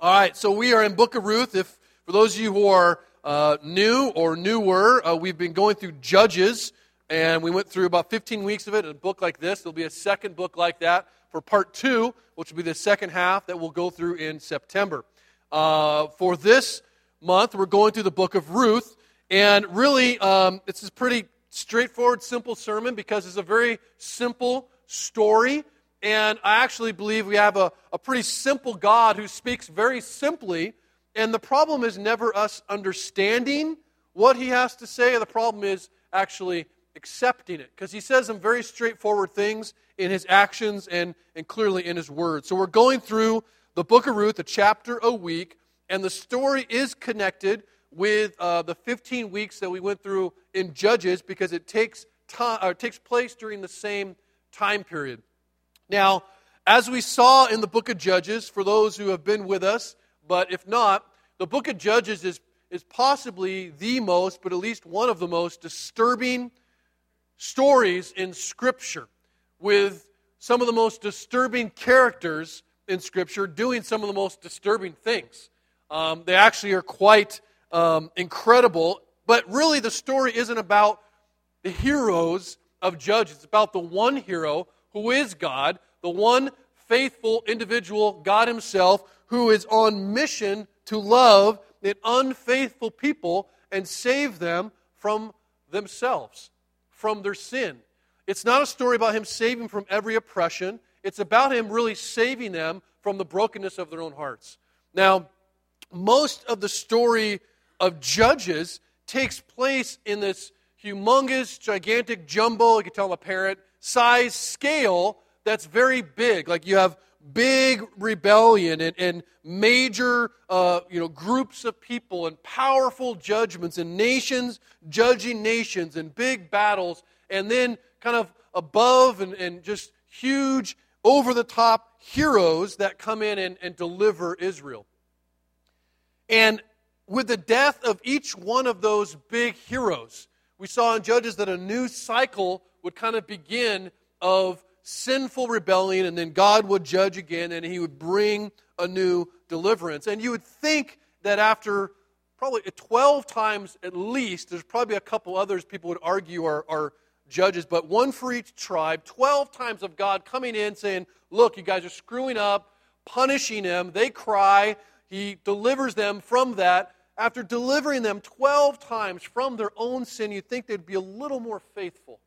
All right, so we are in Book of Ruth. If for those of you who are uh, new or newer, uh, we've been going through Judges, and we went through about 15 weeks of it in a book like this. There'll be a second book like that for part two, which will be the second half that we'll go through in September. Uh, for this month, we're going through the book of Ruth, and really, um, it's a pretty straightforward, simple sermon because it's a very simple story and I actually believe we have a, a pretty simple God who speaks very simply. And the problem is never us understanding what he has to say. The problem is actually accepting it. Because he says some very straightforward things in his actions and, and clearly in his words. So we're going through the book of Ruth, a chapter a week. And the story is connected with uh, the 15 weeks that we went through in Judges because it takes, time, uh, takes place during the same time period. Now, as we saw in the book of Judges, for those who have been with us, but if not, the book of Judges is, is possibly the most, but at least one of the most disturbing stories in Scripture, with some of the most disturbing characters in Scripture doing some of the most disturbing things. Um, they actually are quite um, incredible, but really the story isn't about the heroes of Judges. It's about the one hero who is God, the one faithful individual, God Himself, who is on mission to love an unfaithful people and save them from themselves, from their sin. It's not a story about Him saving from every oppression, it's about Him really saving them from the brokenness of their own hearts. Now, most of the story of Judges takes place in this humongous, gigantic jumbo, you can tell I'm a parent, size scale that's very big. Like you have big rebellion and, and major uh, you know, groups of people and powerful judgments and nations judging nations and big battles, and then kind of above and, and just huge, over the top heroes that come in and, and deliver Israel. And with the death of each one of those big heroes, we saw in Judges that a new cycle would kind of begin of sinful rebellion, and then God would judge again, and he would bring a new deliverance. And you would think that after probably 12 times at least, there's probably a couple others people would argue are, are judges, but one for each tribe, 12 times of God coming in saying, Look, you guys are screwing up, punishing them. They cry. He delivers them from that. After delivering them 12 times from their own sin, you'd think they'd be a little more faithful.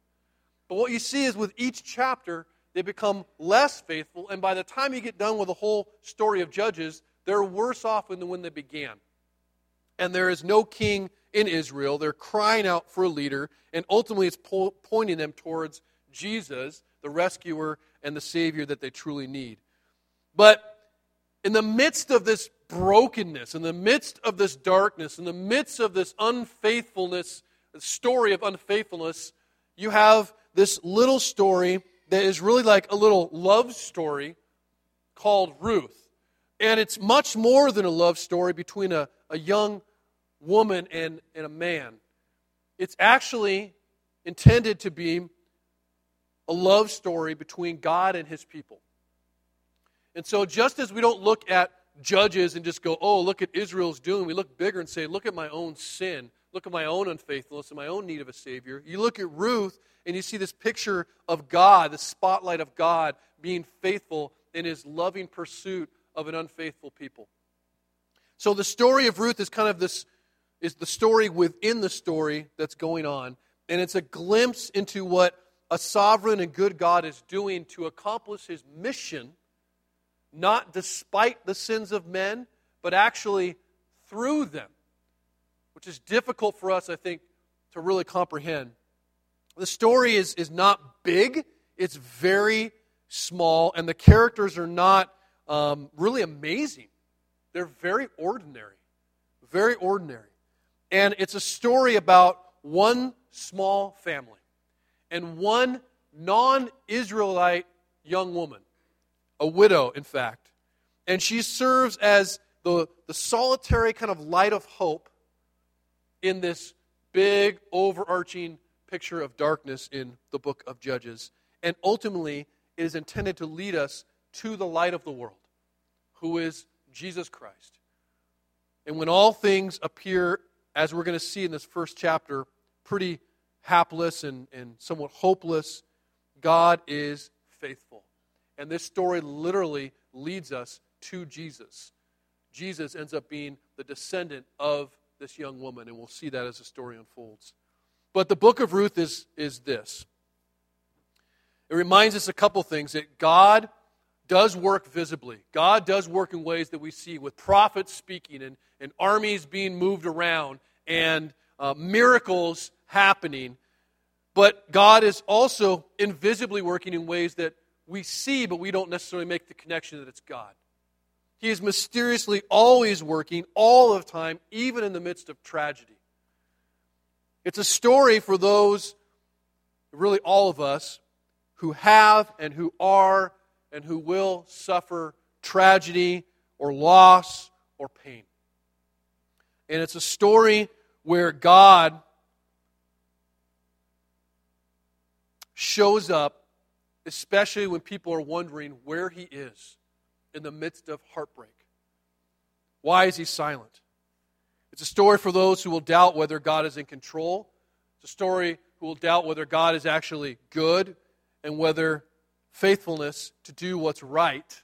But what you see is with each chapter, they become less faithful, and by the time you get done with the whole story of Judges, they're worse off than when they began. And there is no king in Israel. They're crying out for a leader, and ultimately it's po- pointing them towards Jesus, the rescuer and the Savior that they truly need. But in the midst of this brokenness, in the midst of this darkness, in the midst of this unfaithfulness, story of unfaithfulness, you have this little story that is really like a little love story called Ruth. And it's much more than a love story between a, a young woman and, and a man. It's actually intended to be a love story between God and his people. And so, just as we don't look at judges and just go, oh, look at Israel's doing, we look bigger and say, look at my own sin, look at my own unfaithfulness and my own need of a Savior. You look at Ruth and you see this picture of God, the spotlight of God being faithful in his loving pursuit of an unfaithful people. So the story of Ruth is kind of this is the story within the story that's going on, and it's a glimpse into what a sovereign and good God is doing to accomplish his mission, not despite the sins of men, but actually through them, which is difficult for us, I think, to really comprehend. The story is, is not big, it's very small, and the characters are not um, really amazing. They're very ordinary. Very ordinary. And it's a story about one small family and one non Israelite young woman, a widow, in fact. And she serves as the, the solitary kind of light of hope in this big, overarching picture of darkness in the book of Judges. And ultimately, it is intended to lead us to the light of the world, who is Jesus Christ. And when all things appear, as we're going to see in this first chapter, pretty hapless and, and somewhat hopeless, God is faithful. And this story literally leads us to Jesus. Jesus ends up being the descendant of this young woman, and we'll see that as the story unfolds. But the book of Ruth is, is this it reminds us a couple things that God does work visibly. God does work in ways that we see with prophets speaking and, and armies being moved around and uh, miracles happening. But God is also invisibly working in ways that we see, but we don't necessarily make the connection that it's God. He is mysteriously always working all of time, even in the midst of tragedy. It's a story for those, really all of us, who have and who are and who will suffer tragedy or loss or pain. And it's a story where God shows up, especially when people are wondering where He is in the midst of heartbreak. Why is He silent? It's a story for those who will doubt whether God is in control. It's a story who will doubt whether God is actually good and whether faithfulness to do what's right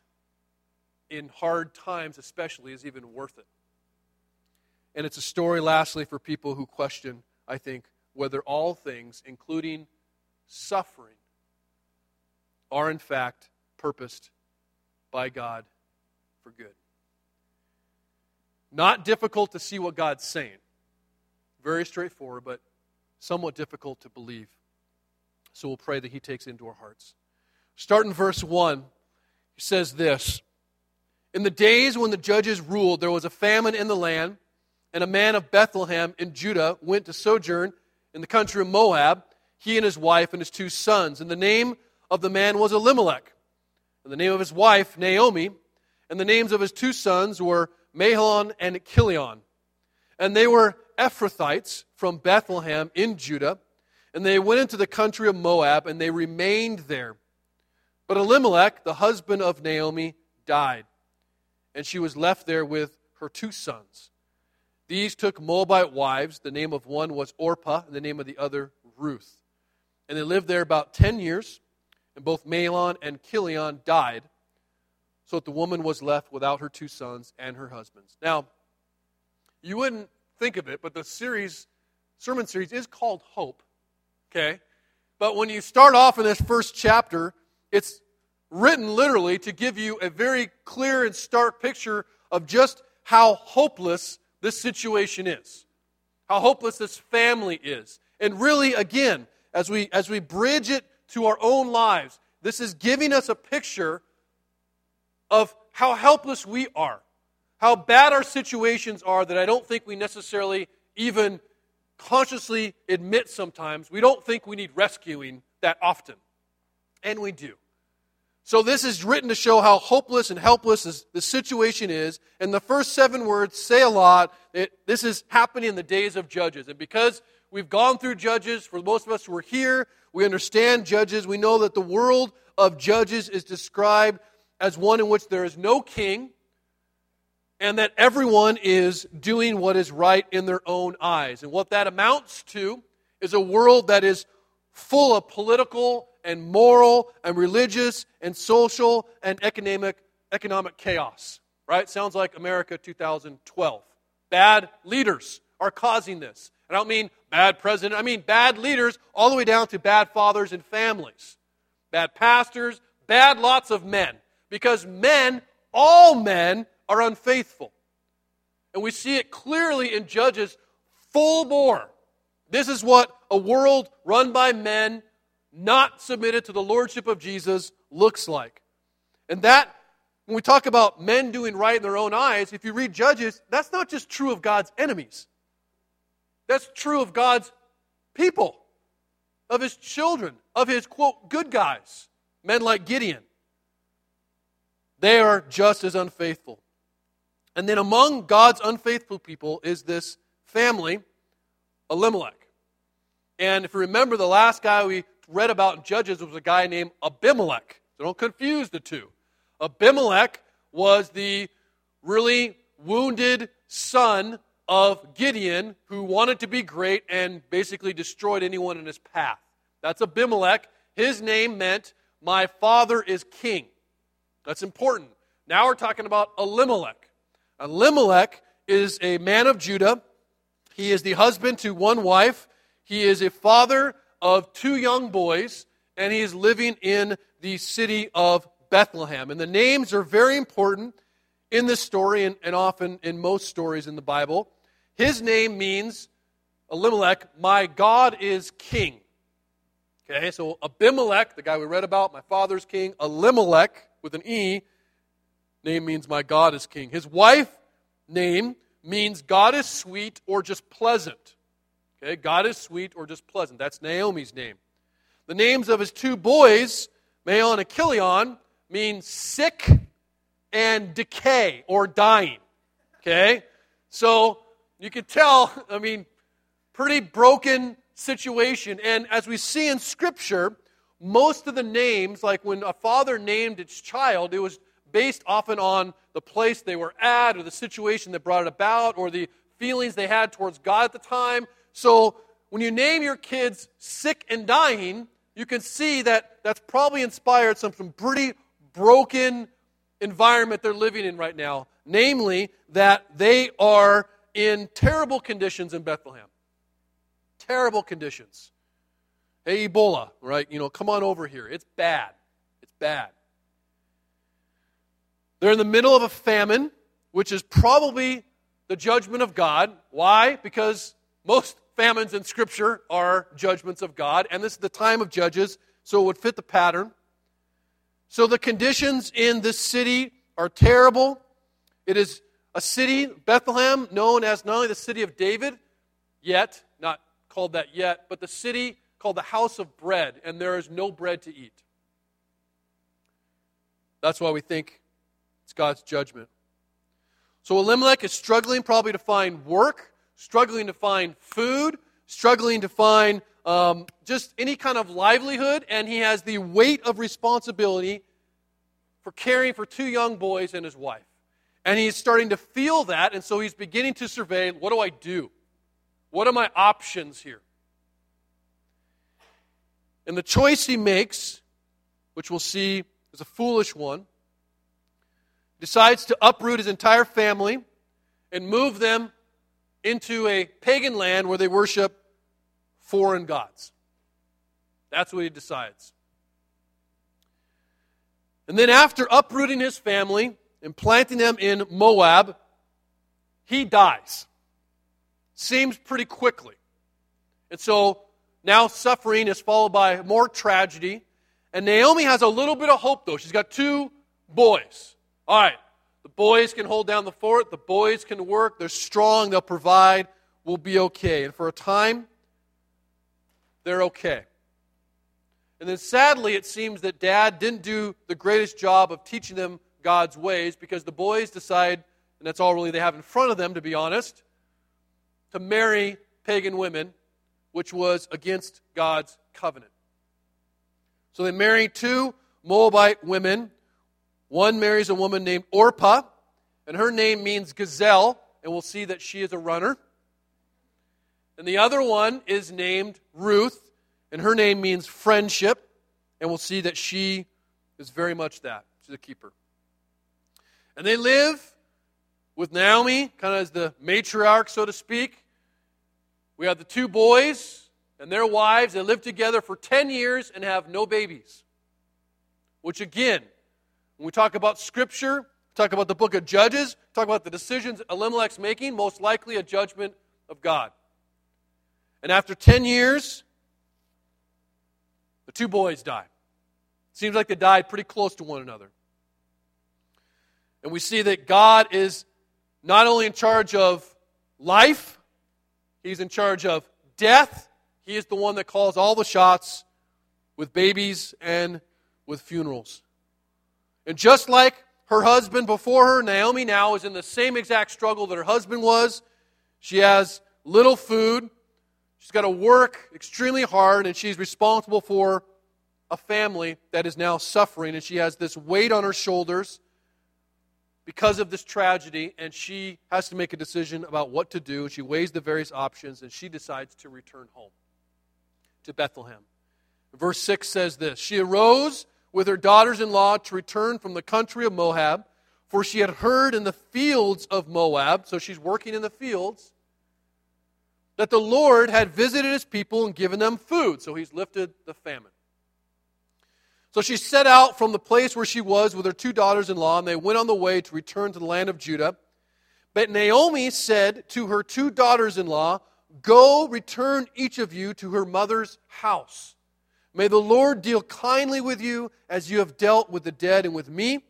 in hard times, especially, is even worth it. And it's a story, lastly, for people who question, I think, whether all things, including suffering, are in fact purposed by God for good. Not difficult to see what God's saying. Very straightforward, but somewhat difficult to believe. So we'll pray that He takes into our hearts. Start in verse 1. He says this In the days when the judges ruled, there was a famine in the land, and a man of Bethlehem in Judah went to sojourn in the country of Moab, he and his wife and his two sons. And the name of the man was Elimelech, the name of his wife, Naomi, and the names of his two sons were Mahlon and Chilion. And they were Ephrathites from Bethlehem in Judah, and they went into the country of Moab, and they remained there. But Elimelech, the husband of Naomi, died, and she was left there with her two sons. These took Moabite wives. The name of one was Orpah, and the name of the other, Ruth. And they lived there about ten years, and both Mahlon and Chilion died, so that the woman was left without her two sons and her husbands. Now, you wouldn't think of it, but the series, sermon series, is called Hope. Okay? But when you start off in this first chapter, it's written literally to give you a very clear and stark picture of just how hopeless this situation is, how hopeless this family is. And really, again, as we, as we bridge it to our own lives, this is giving us a picture of how helpless we are, how bad our situations are that I don't think we necessarily even consciously admit sometimes. We don't think we need rescuing that often. And we do. So this is written to show how hopeless and helpless the situation is. And the first seven words say a lot. It, this is happening in the days of Judges. And because we've gone through Judges, for most of us who are here, we understand Judges. We know that the world of Judges is described as one in which there is no king and that everyone is doing what is right in their own eyes. And what that amounts to is a world that is full of political and moral and religious and social and economic, economic chaos. Right? Sounds like America 2012. Bad leaders are causing this. I don't mean bad president, I mean bad leaders all the way down to bad fathers and families, bad pastors, bad lots of men. Because men, all men, are unfaithful. And we see it clearly in Judges full bore. This is what a world run by men not submitted to the lordship of Jesus looks like. And that, when we talk about men doing right in their own eyes, if you read Judges, that's not just true of God's enemies. That's true of God's people, of his children, of his, quote, good guys, men like Gideon. They are just as unfaithful. And then among God's unfaithful people is this family, Elimelech. And if you remember, the last guy we read about in Judges was a guy named Abimelech. So don't confuse the two. Abimelech was the really wounded son of Gideon who wanted to be great and basically destroyed anyone in his path. That's Abimelech. His name meant, My father is king. That's important. Now we're talking about Elimelech. Elimelech is a man of Judah. He is the husband to one wife. He is a father of two young boys, and he is living in the city of Bethlehem. And the names are very important in this story and, and often in most stories in the Bible. His name means, Elimelech, my God is king. Okay, so Abimelech, the guy we read about, my father's king, Elimelech with an E, name means my God is king. His wife name means God is sweet or just pleasant. Okay, God is sweet or just pleasant. That's Naomi's name. The names of his two boys, Mahlon and Chilion, mean sick and decay or dying. Okay? So you can tell, I mean, pretty broken situation. And as we see in Scripture, most of the names, like when a father named its child, it was based often on the place they were at or the situation that brought it about or the feelings they had towards God at the time. So when you name your kids sick and dying, you can see that that's probably inspired some, some pretty broken environment they're living in right now. Namely, that they are in terrible conditions in Bethlehem. Terrible conditions. Hey, Ebola, right? You know, come on over here. It's bad. It's bad. They're in the middle of a famine, which is probably the judgment of God. Why? Because most famines in Scripture are judgments of God, and this is the time of judges, so it would fit the pattern. So the conditions in this city are terrible. It is a city, Bethlehem, known as not only the city of David, yet, not called that yet, but the city called the house of bread, and there is no bread to eat. That's why we think it's God's judgment. So Elimelech is struggling probably to find work, struggling to find food, struggling to find um, just any kind of livelihood, and he has the weight of responsibility for caring for two young boys and his wife. And he's starting to feel that, and so he's beginning to survey what do I do? What are my options here? And the choice he makes, which we'll see is a foolish one, decides to uproot his entire family and move them into a pagan land where they worship foreign gods. That's what he decides. And then, after uprooting his family and planting them in Moab, he dies. Seems pretty quickly. And so now suffering is followed by more tragedy. And Naomi has a little bit of hope, though. She's got two boys. All right, the boys can hold down the fort, the boys can work, they're strong, they'll provide, we'll be okay. And for a time, they're okay. And then sadly, it seems that dad didn't do the greatest job of teaching them God's ways because the boys decide, and that's all really they have in front of them, to be honest, to marry pagan women, which was against God's covenant. So they marry two Moabite women one marries a woman named Orpah, and her name means gazelle, and we'll see that she is a runner. And the other one is named Ruth, and her name means friendship, and we'll see that she is very much that. She's a keeper. And they live with Naomi, kind of as the matriarch, so to speak. We have the two boys and their wives. They live together for 10 years and have no babies. Which, again, when we talk about Scripture, talk about the book of Judges, talk about the decisions Elimelech's making, most likely a judgment of God. And after 10 years, the two boys die. Seems like they died pretty close to one another. And we see that God is not only in charge of life, He's in charge of death. He is the one that calls all the shots with babies and with funerals. And just like her husband before her, Naomi now is in the same exact struggle that her husband was. She has little food. She's got to work extremely hard, and she's responsible for a family that is now suffering, and she has this weight on her shoulders because of this tragedy, and she has to make a decision about what to do. She weighs the various options, and she decides to return home to Bethlehem. Verse 6 says this She arose with her daughters in law to return from the country of Moab, for she had heard in the fields of Moab, so she's working in the fields, that the Lord had visited his people and given them food. So he's lifted the famine. So she set out from the place where she was with her two daughters in law, and they went on the way to return to the land of Judah. But Naomi said to her two daughters in law, Go, return each of you to her mother's house. May the Lord deal kindly with you as you have dealt with the dead and with me.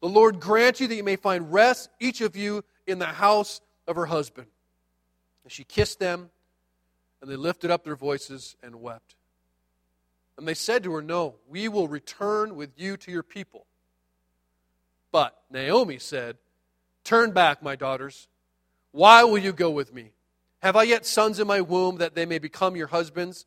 The Lord grant you that you may find rest, each of you, in the house of her husband. And she kissed them, and they lifted up their voices and wept. And they said to her, No, we will return with you to your people. But Naomi said, Turn back, my daughters. Why will you go with me? Have I yet sons in my womb that they may become your husbands?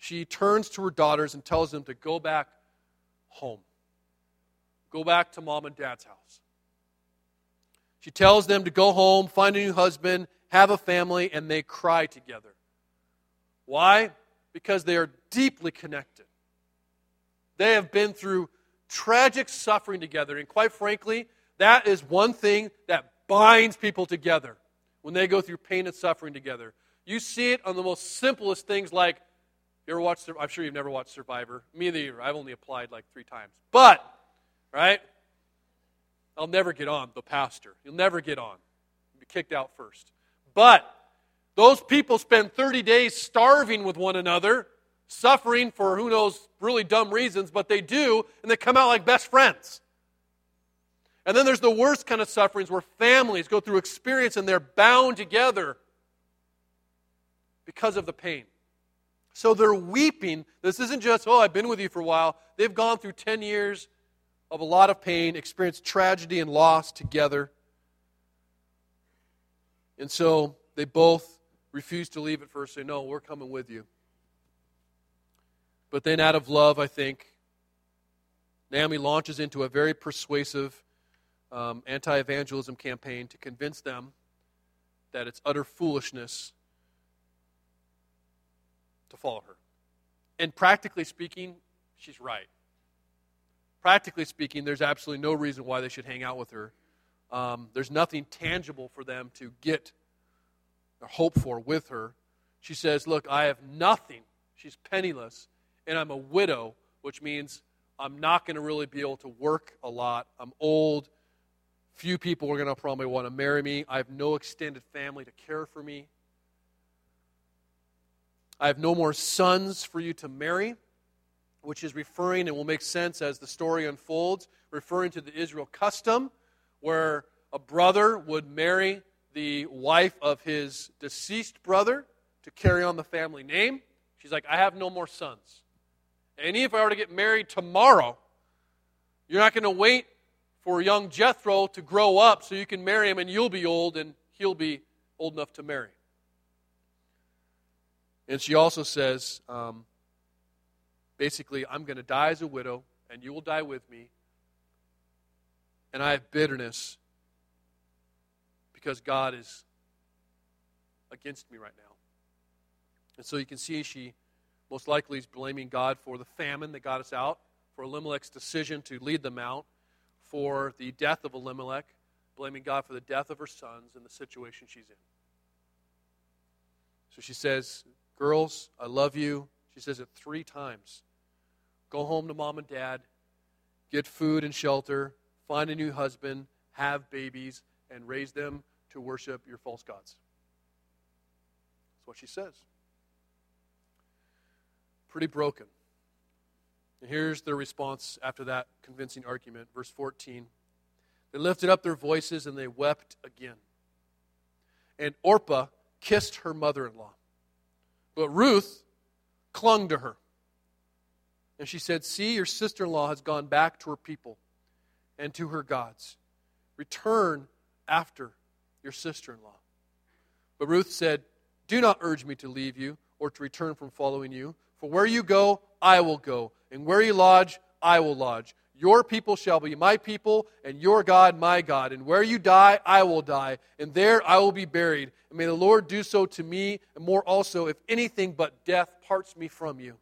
she turns to her daughters and tells them to go back home. Go back to mom and dad's house. She tells them to go home, find a new husband, have a family, and they cry together. Why? Because they are deeply connected. They have been through tragic suffering together. And quite frankly, that is one thing that binds people together when they go through pain and suffering together. You see it on the most simplest things like you ever watched I'm sure you've never watched Survivor. Me neither. I've only applied like three times. But, right? I'll never get on, the pastor. You'll never get on. You'll be kicked out first. But those people spend 30 days starving with one another suffering for who knows really dumb reasons, but they do, and they come out like best friends. And then there's the worst kind of sufferings where families go through experience and they're bound together because of the pain. So they're weeping. This isn't just, oh, I've been with you for a while. They've gone through 10 years of a lot of pain, experienced tragedy and loss together. And so they both refuse to leave at first, say, no, we're coming with you. But then, out of love, I think, Naomi launches into a very persuasive um, anti evangelism campaign to convince them that it's utter foolishness to follow her. And practically speaking, she's right. Practically speaking, there's absolutely no reason why they should hang out with her. Um, there's nothing tangible for them to get or hope for with her. She says, Look, I have nothing. She's penniless and I'm a widow, which means I'm not going to really be able to work a lot. I'm old. Few people are going to probably want to marry me. I have no extended family to care for me. I have no more sons for you to marry, which is referring, and will make sense as the story unfolds, referring to the Israel custom where a brother would marry the wife of his deceased brother to carry on the family name. She's like, I have no more sons. And if I were to get married tomorrow, you're not going to wait for young Jethro to grow up so you can marry him and you'll be old and he'll be old enough to marry. And she also says, um, basically, I'm going to die as a widow and you will die with me. And I have bitterness because God is against me right now. And so you can see she most likely, is blaming God for the famine that got us out, for Elimelech's decision to lead them out, for the death of Elimelech, blaming God for the death of her sons and the situation she's in. So she says, Girls, I love you. She says it three times. Go home to mom and dad, get food and shelter, find a new husband, have babies, and raise them to worship your false gods. That's what she says pretty broken. And here's their response after that convincing argument. Verse 14. They lifted up their voices and they wept again. and Orpah kissed her mother in law. But Ruth clung to her. And she said, See, your sister in law has gone back to her people and to her gods. Return after your sister in law. But Ruth said, Do not urge me to leave you or to return from following you. For where you go, I will go, and where you lodge, I will lodge. Your people shall be my people, and your God my God. And where you die, I will die, and there I will be buried. And may the Lord do so to me, and more also, if anything but death parts me from you.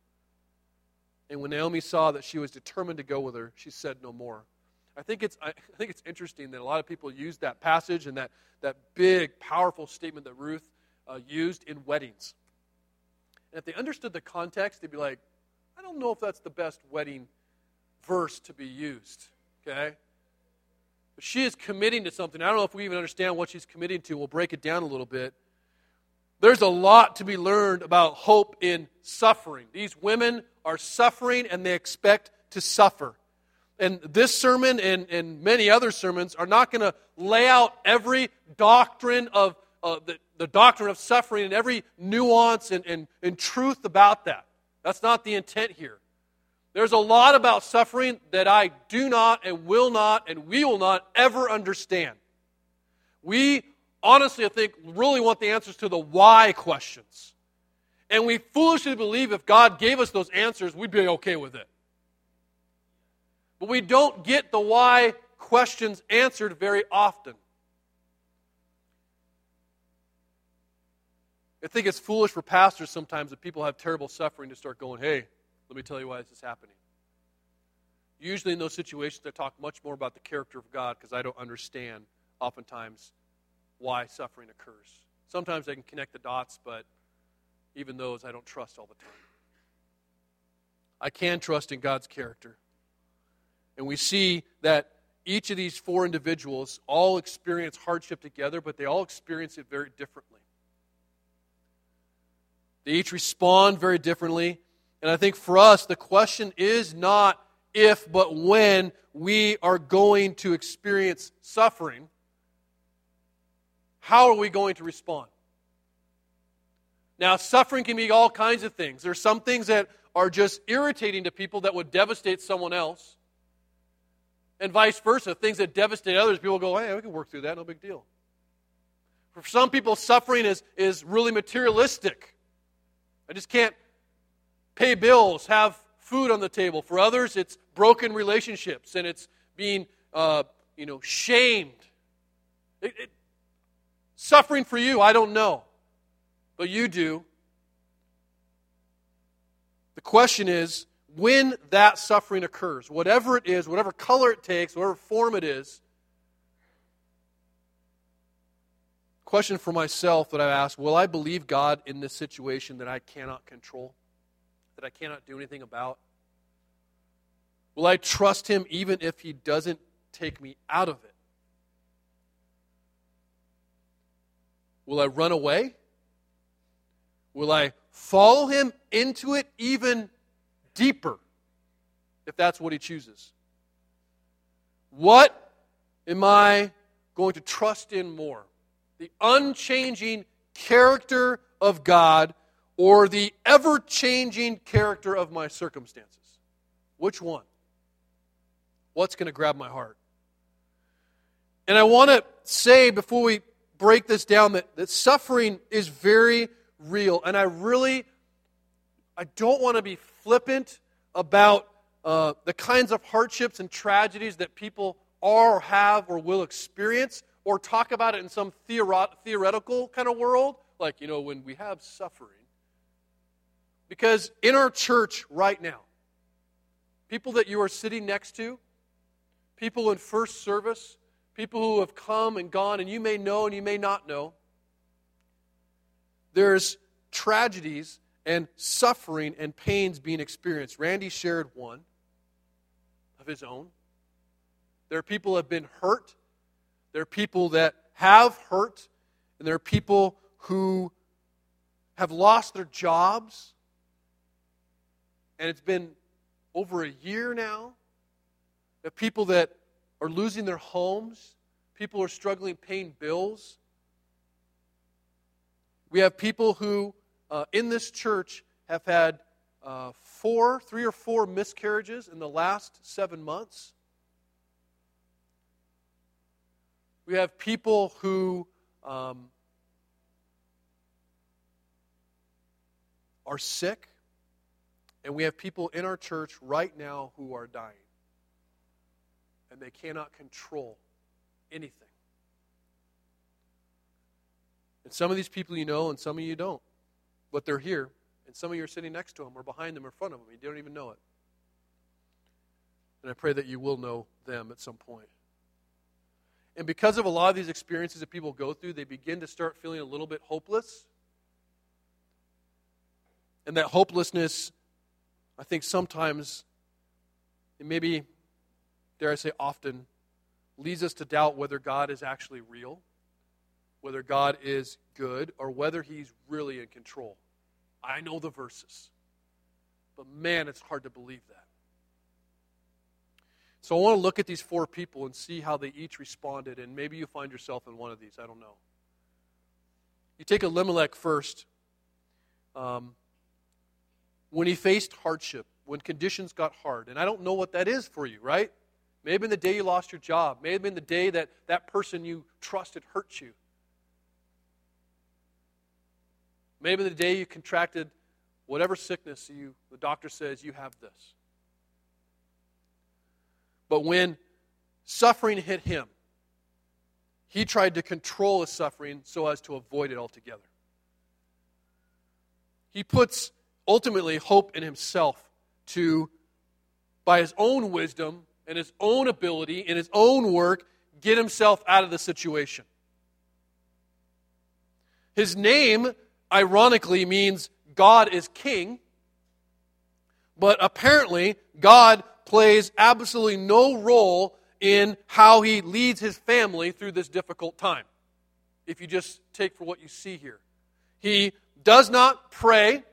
And when Naomi saw that she was determined to go with her, she said no more. I think it's, I think it's interesting that a lot of people use that passage and that, that big, powerful statement that Ruth uh, used in weddings. And if they understood the context, they'd be like, I don't know if that's the best wedding verse to be used. Okay? But she is committing to something. I don't know if we even understand what she's committing to. We'll break it down a little bit. There's a lot to be learned about hope in suffering. These women are suffering and they expect to suffer. And this sermon and, and many other sermons are not going to lay out every doctrine of uh, the, the doctrine of suffering and every nuance and, and, and truth about that. That's not the intent here. There's a lot about suffering that I do not and will not and we will not ever understand. We honestly, I think, really want the answers to the why questions. And we foolishly believe if God gave us those answers, we'd be okay with it. But we don't get the why questions answered very often. I think it's foolish for pastors sometimes that people have terrible suffering to start going, hey, let me tell you why this is happening. Usually in those situations, I talk much more about the character of God because I don't understand oftentimes why suffering occurs. Sometimes I can connect the dots, but even those I don't trust all the time. I can trust in God's character. And we see that each of these four individuals all experience hardship together, but they all experience it very differently. They each respond very differently. And I think for us, the question is not if, but when we are going to experience suffering. How are we going to respond? Now, suffering can be all kinds of things. There's some things that are just irritating to people that would devastate someone else. And vice versa. Things that devastate others, people go, hey, we can work through that, no big deal. For some people, suffering is, is really materialistic. I just can't pay bills, have food on the table. For others, it's broken relationships and it's being, uh, you know, shamed. It, it, suffering for you, I don't know, but you do. The question is when that suffering occurs, whatever it is, whatever color it takes, whatever form it is. Question for myself that I ask Will I believe God in this situation that I cannot control, that I cannot do anything about? Will I trust Him even if He doesn't take me out of it? Will I run away? Will I follow Him into it even deeper if that's what He chooses? What am I going to trust in more? The unchanging character of God or the ever changing character of my circumstances? Which one? What's going to grab my heart? And I want to say before we break this down that, that suffering is very real. And I really, I don't want to be flippant about uh, the kinds of hardships and tragedies that people are or have or will experience or talk about it in some theoretical kind of world, like, you know, when we have suffering. Because in our church right now, people that you are sitting next to, people in first service, people who have come and gone, and you may know and you may not know. There's tragedies and suffering and pains being experienced. Randy shared one of his own. There are people who have been hurt. There are people that have hurt. And there are people who have lost their jobs. And it's been over a year now that people that are losing their homes, people are struggling paying bills. We have people who uh, in this church have had uh, four, three or four miscarriages in the last seven months. We have people who um, are sick, and we have people in our church right now who are dying, and they cannot control anything. And some of these people you know, and some of you don't, but they're here, and some of you are sitting next to them, or behind them, or in front of them. You don't even know it. And I pray that you will know them at some point. And because of a lot of these experiences that people go through, they begin to start feeling a little bit hopeless. And that hopelessness, I think sometimes, and maybe, dare I say often, leads us to doubt whether God is actually real, whether God is good, or whether He's really in control. I know the verses, but man, it's hard to believe that. So I want to look at these four people and see how they each responded, and maybe you find yourself in one of these. I don't know. You take Elimelech first. Um, when he faced hardship, when conditions got hard, and I don't know what that is for you, right? Maybe in the day you lost your job. Maybe in the day that that person you trusted hurt you. Maybe the day you contracted whatever sickness you the doctor says you have this. But when suffering hit him, he tried to control his suffering so as to avoid it altogether. He puts ultimately hope in himself to, by his own wisdom and his own ability and his own work, get himself out of the situation. His name, ironically, means God is king, but apparently, God plays absolutely no role in how he leads his family through this difficult time. If you just take for what you see here, he does not pray,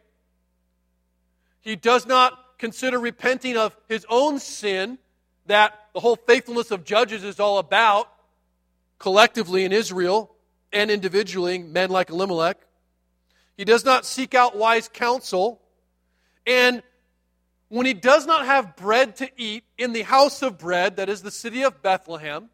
he does not consider repenting of his own sin that the whole faithfulness of judges is all about collectively in Israel and individually, men like Elimelech. He does not seek out wise counsel. And when he does not have bread to eat in the house of bread, that is the city of Bethlehem,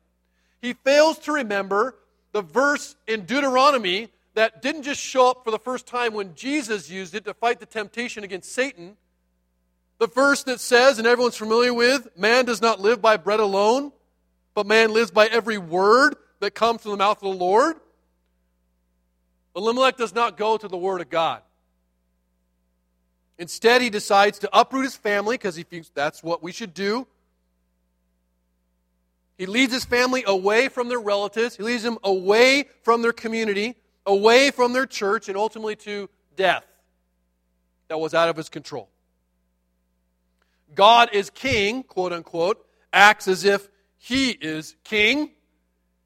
he fails to remember the verse in Deuteronomy that didn't just show up for the first time when Jesus used it to fight the temptation against Satan. The verse that says, and everyone's familiar with, man does not live by bread alone, but man lives by every word that comes from the mouth of the Lord. Elimelech does not go to the word of God. Instead, he decides to uproot his family because he thinks that's what we should do. He leads his family away from their relatives, he leads them away from their community, away from their church, and ultimately to death that was out of his control. God is king, quote unquote, acts as if he is king,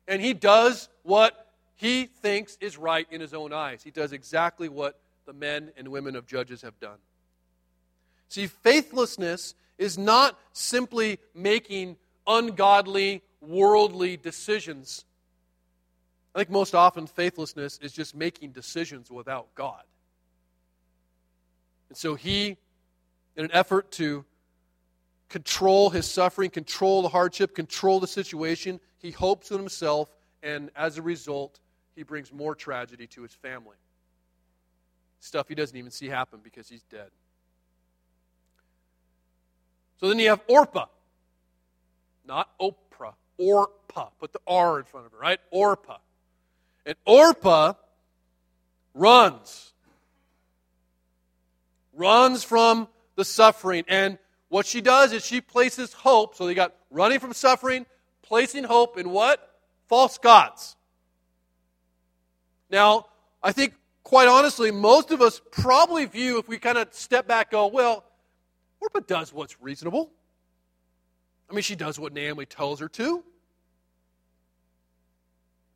and he does what he thinks is right in his own eyes. He does exactly what the men and women of Judges have done. See, faithlessness is not simply making ungodly, worldly decisions. I think most often faithlessness is just making decisions without God. And so he, in an effort to control his suffering, control the hardship, control the situation, he hopes in himself, and as a result, he brings more tragedy to his family. Stuff he doesn't even see happen because he's dead. So then you have Orpah. Not Oprah, Orpah. Put the R in front of her, right? Orpah. And Orpah runs. Runs from the suffering. And what she does is she places hope. So they got running from suffering, placing hope in what? False gods. Now, I think, quite honestly, most of us probably view, if we kind of step back, go, well, Orpah does what's reasonable. I mean, she does what Naomi tells her to.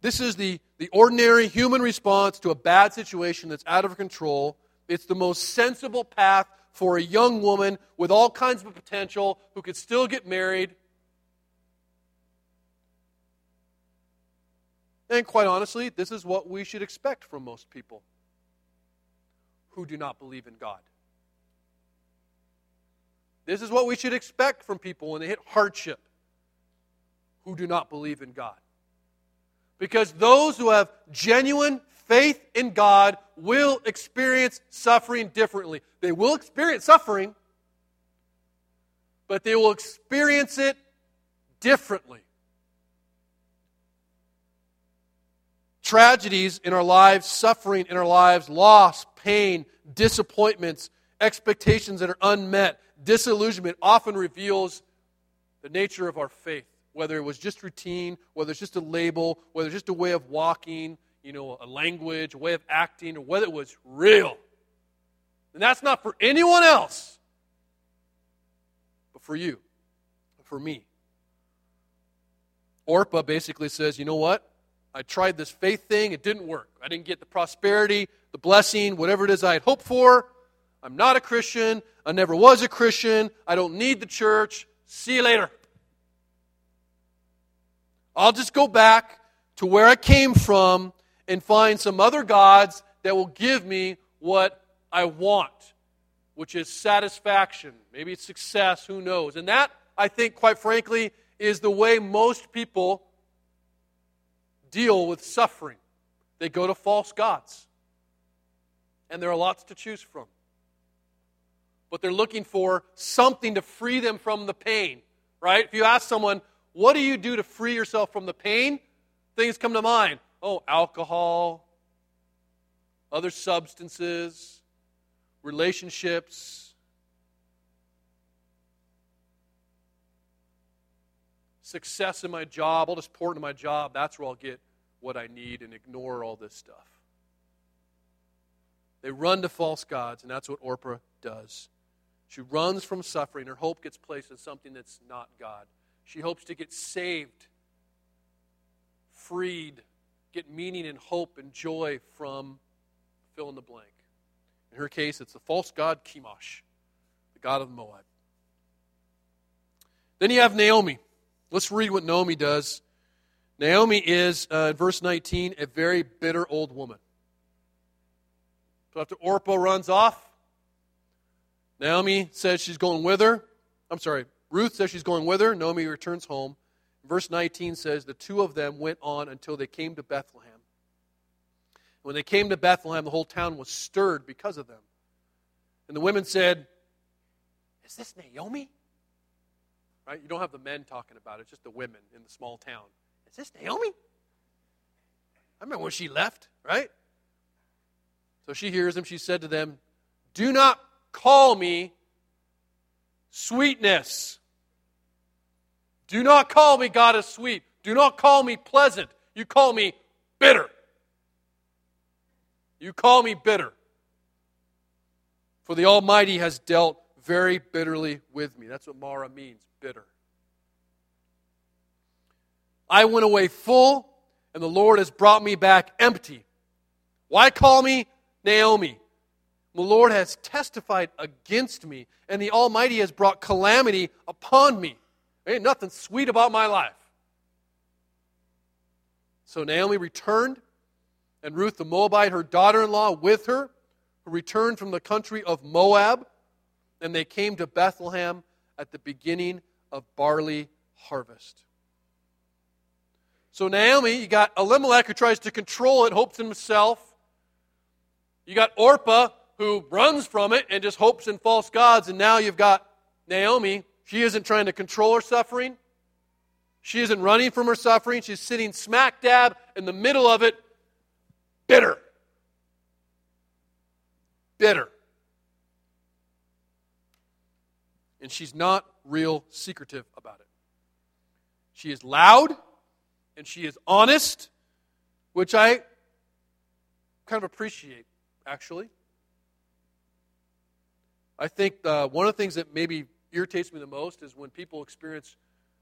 This is the, the ordinary human response to a bad situation that's out of control. It's the most sensible path for a young woman with all kinds of potential who could still get married. And quite honestly, this is what we should expect from most people who do not believe in God. This is what we should expect from people when they hit hardship who do not believe in God. Because those who have genuine faith in God will experience suffering differently. They will experience suffering, but they will experience it differently. Tragedies in our lives, suffering in our lives, loss, pain, disappointments, expectations that are unmet, disillusionment often reveals the nature of our faith. Whether it was just routine, whether it's just a label, whether it's just a way of walking, you know, a language, a way of acting, or whether it was real. And that's not for anyone else, but for you, for me. Orpah basically says, you know what? I tried this faith thing, it didn't work. I didn't get the prosperity, the blessing, whatever it is I had hoped for. I'm not a Christian. I never was a Christian. I don't need the church. See you later. I'll just go back to where I came from and find some other gods that will give me what I want, which is satisfaction. Maybe it's success, who knows. And that, I think, quite frankly, is the way most people deal with suffering. They go to false gods. And there are lots to choose from. But they're looking for something to free them from the pain, right? If you ask someone, what do you do to free yourself from the pain? Things come to mind. Oh, alcohol, other substances, relationships, success in my job. I'll just pour into my job. That's where I'll get what I need and ignore all this stuff. They run to false gods, and that's what Orpah does. She runs from suffering. Her hope gets placed in something that's not God. She hopes to get saved, freed, get meaning and hope and joy from fill in the blank. In her case, it's the false god Chemosh, the god of Moab. Then you have Naomi. Let's read what Naomi does. Naomi is, uh, verse 19, a very bitter old woman. So after Orpah runs off, Naomi says she's going with her. I'm sorry, Ruth says she's going with her. Naomi returns home. Verse 19 says the two of them went on until they came to Bethlehem. When they came to Bethlehem, the whole town was stirred because of them. And the women said, Is this Naomi? Right? You don't have the men talking about it, it's just the women in the small town. Is this Naomi? I remember when she left, right? So she hears them. She said to them, Do not call me sweetness. Do not call me God is sweet. Do not call me pleasant. You call me bitter. You call me bitter. For the Almighty has dealt very bitterly with me. That's what Mara means bitter. I went away full, and the Lord has brought me back empty. Why call me Naomi? The Lord has testified against me, and the Almighty has brought calamity upon me. Ain't nothing sweet about my life. So Naomi returned, and Ruth the Moabite, her daughter in law, with her, who returned from the country of Moab, and they came to Bethlehem at the beginning of barley harvest. So Naomi, you got Elimelech who tries to control it, hopes in himself. You got Orpah who runs from it and just hopes in false gods. And now you've got Naomi. She isn't trying to control her suffering. She isn't running from her suffering. She's sitting smack dab in the middle of it, bitter. Bitter. And she's not real secretive about it. She is loud and she is honest, which I kind of appreciate, actually. I think uh, one of the things that maybe irritates me the most is when people experience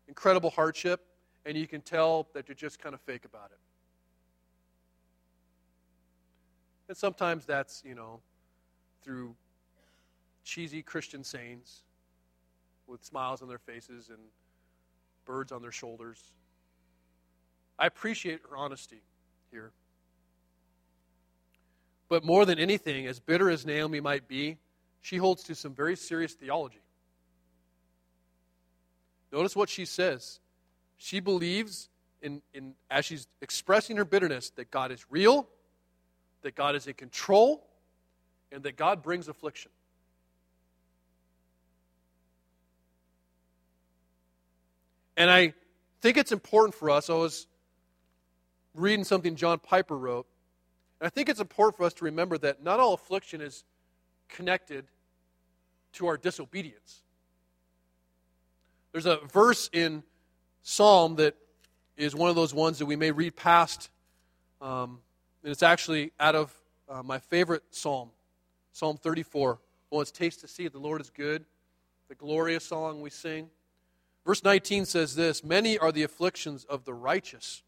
incredible hardship and you can tell that you're just kind of fake about it. And sometimes that's, you know, through cheesy Christian sayings with smiles on their faces and birds on their shoulders. I appreciate her honesty here. But more than anything, as bitter as Naomi might be, she holds to some very serious theology. Notice what she says. She believes, in, in, as she's expressing her bitterness, that God is real, that God is in control, and that God brings affliction. And I think it's important for us. I was reading something John Piper wrote. And I think it's important for us to remember that not all affliction is connected to our disobedience. There's a verse in Psalm that is one of those ones that we may read past, um, and it's actually out of uh, my favorite psalm, Psalm 34. Well, it's taste to see the Lord is good, the glorious song we sing. Verse 19 says this Many are the afflictions of the righteous,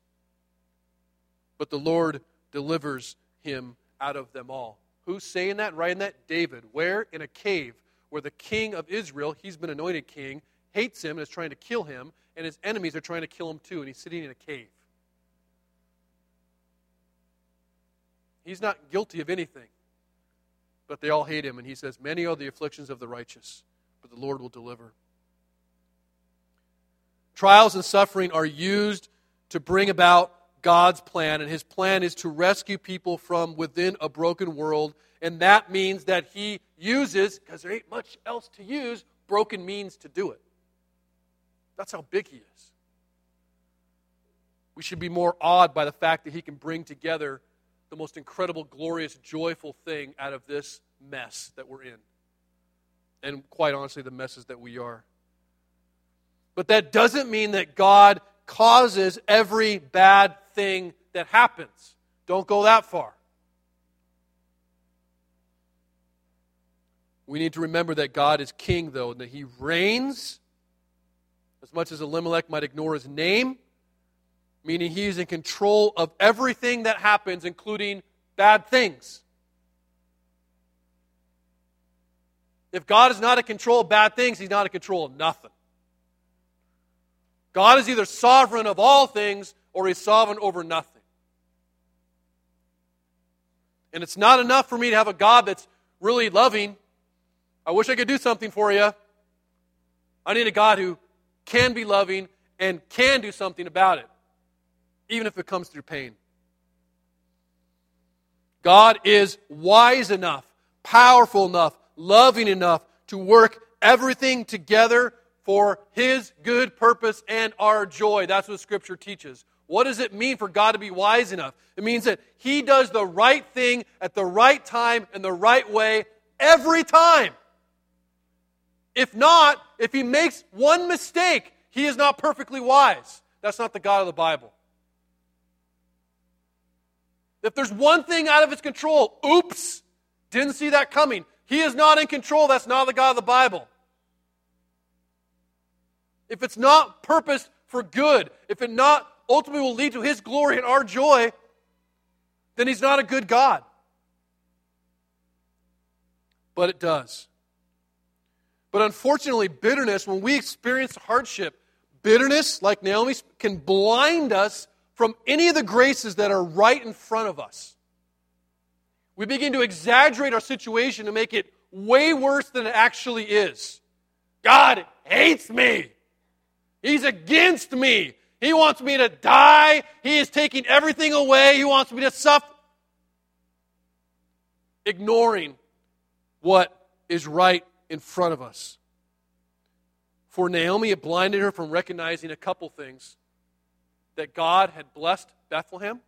but the Lord delivers him out of them all. Who's saying that, writing that? David. Where? In a cave where the king of Israel, he's been anointed king, hates him and is trying to kill him, and his enemies are trying to kill him too, and he's sitting in a cave. He's not guilty of anything, but they all hate him, and he says, Many are the afflictions of the righteous, but the Lord will deliver. Trials and suffering are used to bring about God's plan, and his plan is to rescue people from within a broken world. And that means that he uses, because there ain't much else to use, broken means to do it. That's how big he is. We should be more awed by the fact that he can bring together the most incredible, glorious, joyful thing out of this mess that we're in. And quite honestly, the messes that we are. But that doesn't mean that God causes every bad thing that happens. Don't go that far. We need to remember that God is king, though, and that he reigns. As much as Elimelech might ignore his name, meaning he is in control of everything that happens, including bad things. If God is not in control of bad things, he's not in control of nothing. God is either sovereign of all things or he's sovereign over nothing. And it's not enough for me to have a God that's really loving. I wish I could do something for you. I need a God who can be loving and can do something about it, even if it comes through pain. God is wise enough, powerful enough, loving enough to work everything together for His good purpose and our joy. That's what Scripture teaches. What does it mean for God to be wise enough? It means that He does the right thing at the right time and the right way every time. If not, if He makes one mistake, He is not perfectly wise. That's not the God of the Bible. If there's one thing out of His control, oops, didn't see that coming. He is not in control. That's not the God of the Bible if it's not purposed for good, if it not ultimately will lead to his glory and our joy, then he's not a good God. But it does. But unfortunately, bitterness, when we experience hardship, bitterness, like Naomi, can blind us from any of the graces that are right in front of us. We begin to exaggerate our situation to make it way worse than it actually is. God hates me. He's against me. He wants me to die. He is taking everything away. He wants me to suffer. Ignoring what is right in front of us. For Naomi, it blinded her from recognizing a couple things that God had blessed Bethlehem,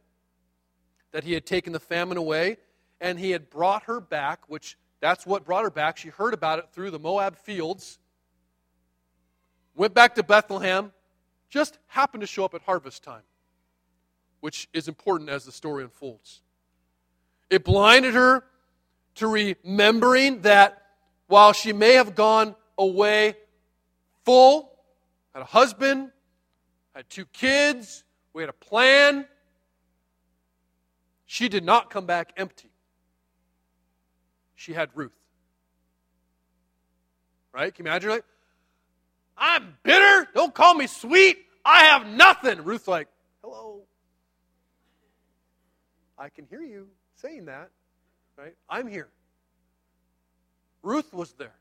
that He had taken the famine away, and He had brought her back, which that's what brought her back. She heard about it through the Moab fields went back to Bethlehem, just happened to show up at harvest time, which is important as the story unfolds. It blinded her to remembering that while she may have gone away full, had a husband, had two kids, we had a plan, she did not come back empty. She had Ruth. Right? Can you imagine? Like, I'm bitter. Don't call me sweet. I have nothing. Ruth's like, hello. I can hear you saying that. right? I'm here. Ruth was there.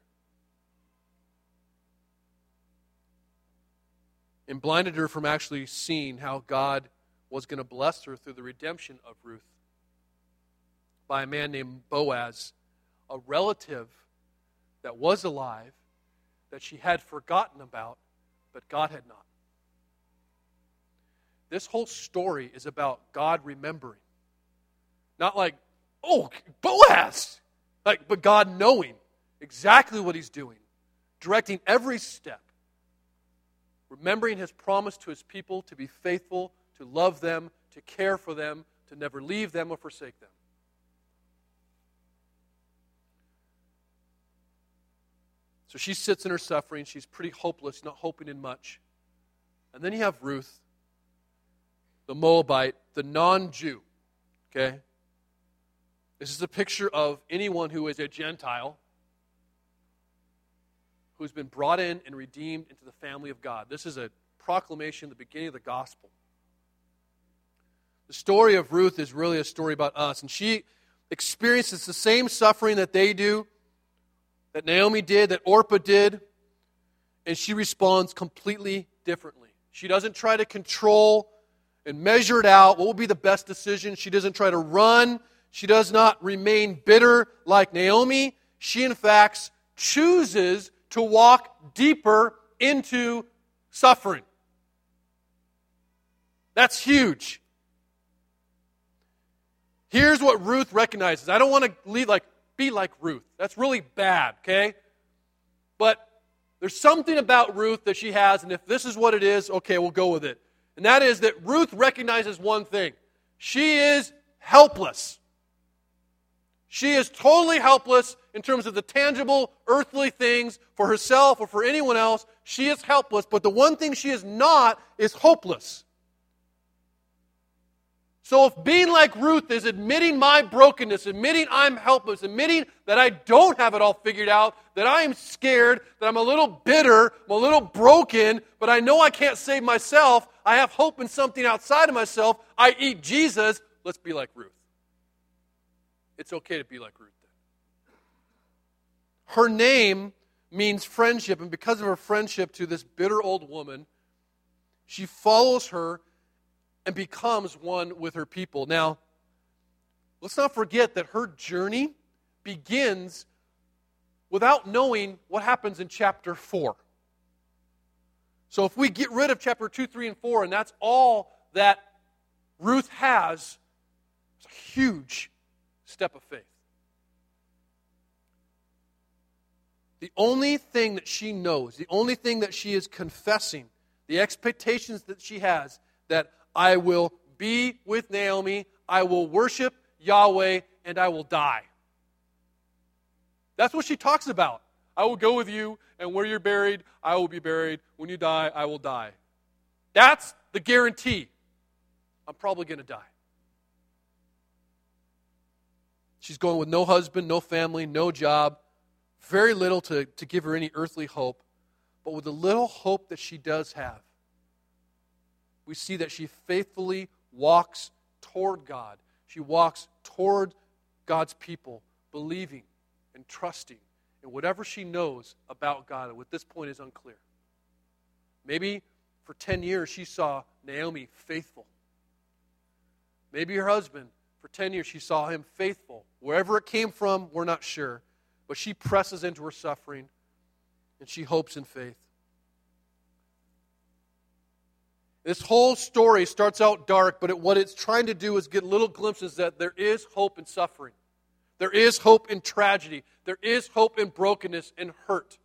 And blinded her from actually seeing how God was going to bless her through the redemption of Ruth by a man named Boaz, a relative that was alive that she had forgotten about, but God had not. This whole story is about God remembering. Not like, oh, Boaz, like, but God knowing exactly what he's doing, directing every step, remembering his promise to his people to be faithful, to love them, to care for them, to never leave them or forsake them. So she sits in her suffering. She's pretty hopeless, not hoping in much. And then you have Ruth, the Moabite, the non Jew. Okay? This is a picture of anyone who is a Gentile who's been brought in and redeemed into the family of God. This is a proclamation, the beginning of the gospel. The story of Ruth is really a story about us, and she experiences the same suffering that they do that Naomi did, that Orpah did, and she responds completely differently. She doesn't try to control and measure it out. What will be the best decision? She doesn't try to run. She does not remain bitter like Naomi. She, in fact, chooses to walk deeper into suffering. That's huge. Here's what Ruth recognizes. I don't want to like be like Ruth. That's really bad, okay? But there's something about Ruth that she has, and if this is what it is, okay, we'll go with it. And that is that Ruth recognizes one thing she is helpless. She is totally helpless in terms of the tangible earthly things for herself or for anyone else. She is helpless, but the one thing she is not is hopeless. So, if being like Ruth is admitting my brokenness, admitting I'm helpless, admitting that I don't have it all figured out, that I am scared, that I'm a little bitter, I'm a little broken, but I know I can't save myself, I have hope in something outside of myself, I eat Jesus, let's be like Ruth. It's okay to be like Ruth. Her name means friendship, and because of her friendship to this bitter old woman, she follows her and becomes one with her people. Now, let's not forget that her journey begins without knowing what happens in chapter 4. So if we get rid of chapter 2, 3, and 4, and that's all that Ruth has, it's a huge step of faith. The only thing that she knows, the only thing that she is confessing, the expectations that she has, that I will be with Naomi, I will worship Yahweh, and I will die. That's what she talks about. I will go with you, and where you're buried, I will be buried. When you die, I will die. That's the guarantee. I'm probably going to die. She's going with no husband, no family, no job, very little to, to give her any earthly hope. But with the little hope that she does have, we see that she faithfully walks toward God. She walks toward God's people, believing and trusting in whatever she knows about God. And at this point is unclear. Maybe for 10 years she saw Naomi faithful. Maybe her husband, for 10 years, she saw him faithful. Wherever it came from, we're not sure. But she presses into her suffering and she hopes in faith. This whole story starts out dark, but it, what it's trying to do is get little glimpses that there is hope in suffering. There is hope in tragedy. There is hope in brokenness and hurt.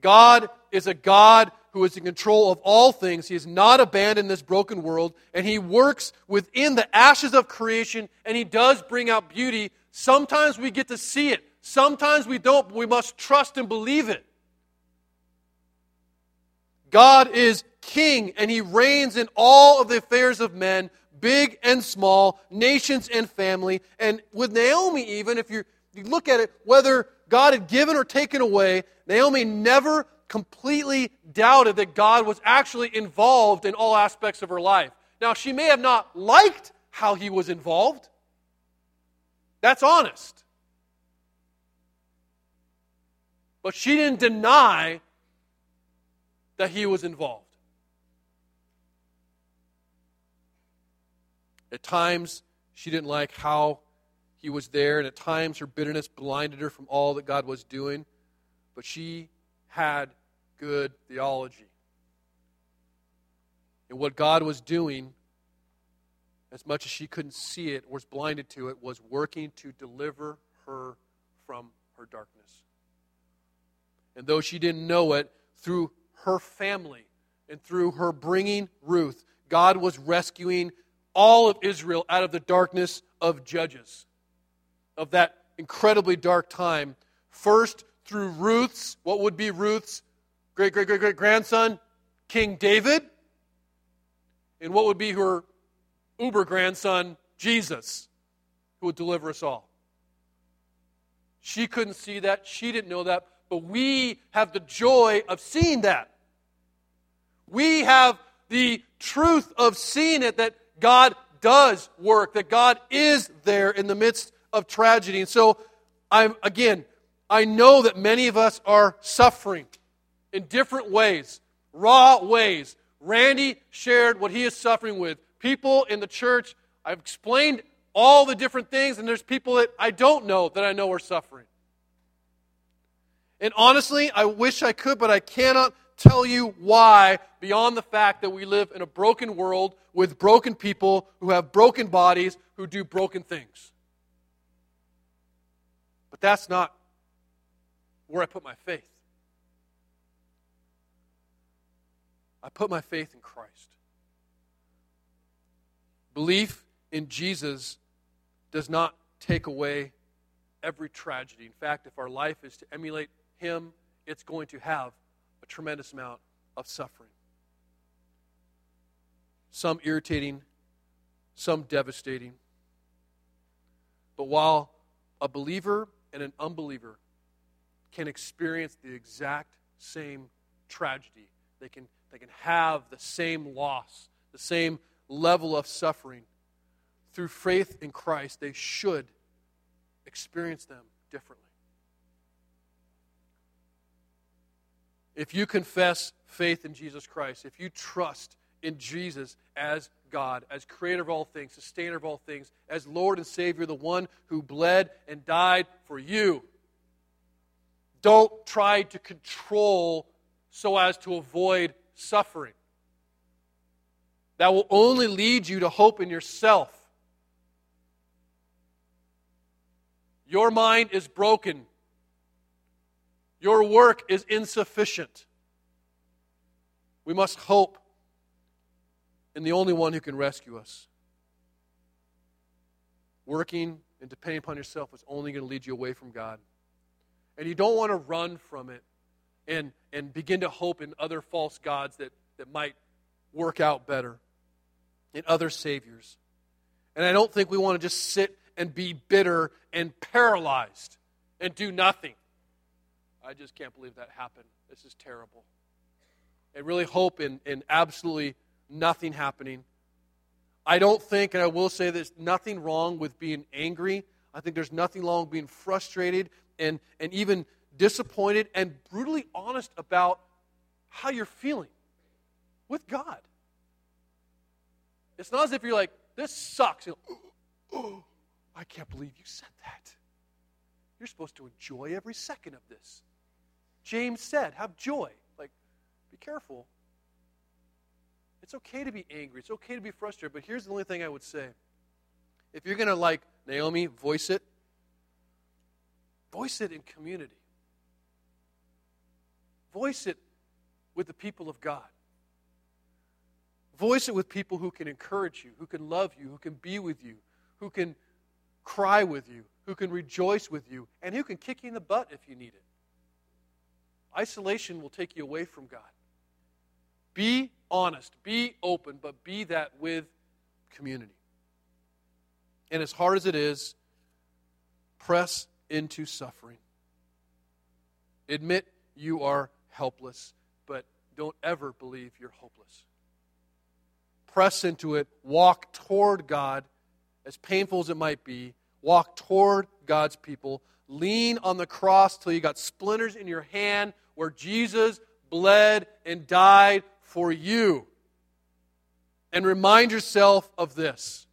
God is a God who is in control of all things. He has not abandoned this broken world, and He works within the ashes of creation, and He does bring out beauty. Sometimes we get to see it, sometimes we don't, but we must trust and believe it. God is king and he reigns in all of the affairs of men, big and small, nations and family. And with Naomi, even, if you, you look at it, whether God had given or taken away, Naomi never completely doubted that God was actually involved in all aspects of her life. Now, she may have not liked how he was involved, That's honest. But she didn't deny that he was involved. At times, she didn't like how he was there, and at times her bitterness blinded her from all that God was doing. But she had good theology. And what God was doing, as much as she couldn't see it, was blinded to it, was working to deliver her from her darkness. And though she didn't know it, through her family and through her bringing Ruth, God was rescuing all of Israel out of the darkness of Judges, of that incredibly dark time. First, through Ruth's, what would be Ruth's great great great great grandson, King David, and what would be her uber grandson, Jesus, who would deliver us all. She couldn't see that, she didn't know that, but we have the joy of seeing that. We have the truth of seeing it that God does work, that God is there in the midst of tragedy. And so, I'm again, I know that many of us are suffering in different ways, raw ways. Randy shared what he is suffering with. People in the church, I've explained all the different things, and there's people that I don't know that I know are suffering. And honestly, I wish I could, but I cannot tell you why beyond the fact that we live in a broken world with broken people who have broken bodies who do broken things. But that's not where I put my faith. I put my faith in Christ. Belief in Jesus does not take away every tragedy. In fact, if our life is to emulate Him, it's going to have a tremendous amount of suffering. Some irritating, some devastating. But while a believer and an unbeliever can experience the exact same tragedy, they can, they can have the same loss, the same level of suffering. Through faith in Christ, they should experience them differently. If you confess faith in Jesus Christ, if you trust in Jesus as God, as creator of all things, sustainer of all things, as Lord and Savior, the one who bled and died for you, don't try to control so as to avoid suffering. That will only lead you to hope in yourself. Your mind is broken your work is insufficient. We must hope in the only one who can rescue us. Working and depending upon yourself is only going to lead you away from God. And you don't want to run from it and, and begin to hope in other false gods that, that might work out better, in other saviors. And I don't think we want to just sit and be bitter and paralyzed and do nothing. I just can't believe that happened. This is terrible. I really hope in, in absolutely nothing happening. I don't think, and I will say there's nothing wrong with being angry. I think there's nothing wrong with being frustrated and, and even disappointed and brutally honest about how you're feeling with God. It's not as if you're like, this sucks. Like, oh, I can't believe you said that. You're supposed to enjoy every second of this. James said, have joy. Like, be careful. It's okay to be angry. It's okay to be frustrated. But here's the only thing I would say. If you're going to, like Naomi, voice it, voice it in community. Voice it with the people of God. Voice it with people who can encourage you, who can love you, who can be with you, who can cry with you, who can rejoice with you, and who can kick you in the butt if you need it. Isolation will take you away from God. Be honest, be open, but be that with community. And as hard as it is, press into suffering. Admit you are helpless, but don't ever believe you're hopeless. Press into it, walk toward God, as painful as it might be. walk toward God's people. Lean on the cross till you got splinters in your hand where Jesus bled and died for you. And remind yourself of this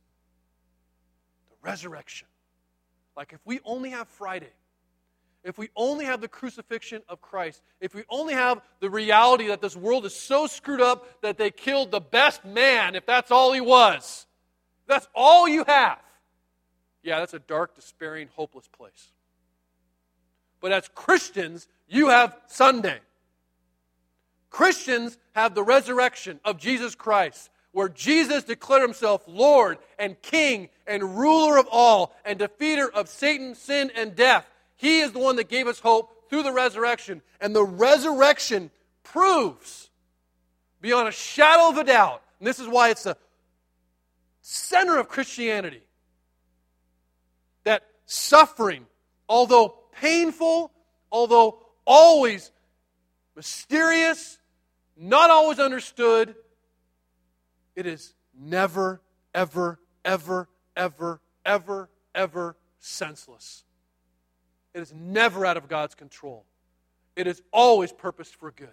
the resurrection. Like if we only have Friday, if we only have the crucifixion of Christ, if we only have the reality that this world is so screwed up that they killed the best man, if that's all he was, that's all you have. Yeah, that's a dark, despairing, hopeless place. But as Christians, you have Sunday. Christians have the resurrection of Jesus Christ, where Jesus declared himself Lord and King and ruler of all and defeater of Satan, sin, and death. He is the one that gave us hope through the resurrection. And the resurrection proves beyond a shadow of a doubt, and this is why it's the center of Christianity, that suffering, although painful, although always mysterious, not always understood, it is never, ever, ever, ever, ever, ever senseless. It is never out of God's control. It is always purposed for good.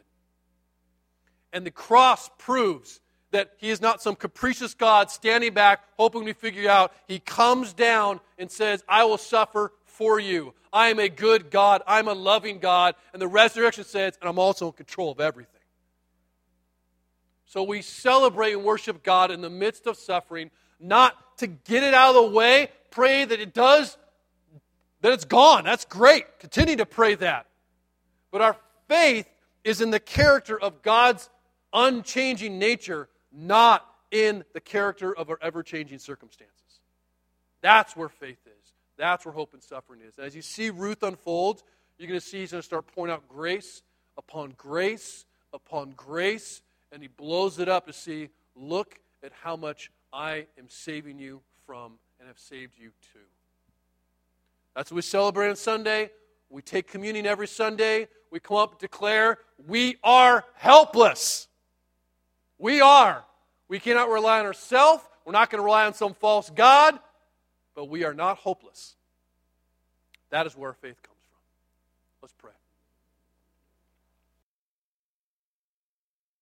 And the cross proves that He is not some capricious God standing back, hoping we figure it out. He comes down and says, I will suffer for you. I am a good God. I'm a loving God. And the resurrection says, and I'm also in control of everything. So we celebrate and worship God in the midst of suffering, not to get it out of the way, pray that it does that it's gone. That's great. Continue to pray that. But our faith is in the character of God's unchanging nature, not in the character of our ever changing circumstances. That's where faith is. That's where hope and suffering is. And as you see Ruth unfold, you're going to see he's going to start pouring out grace upon grace upon grace, and he blows it up to see, look at how much I am saving you from and have saved you to. That's what we celebrate on Sunday. We take communion every Sunday. We come up declare we are helpless. We are. We cannot rely on ourselves. We're not going to rely on some false God, but we are not hopeless. That is where faith comes from. Let's pray.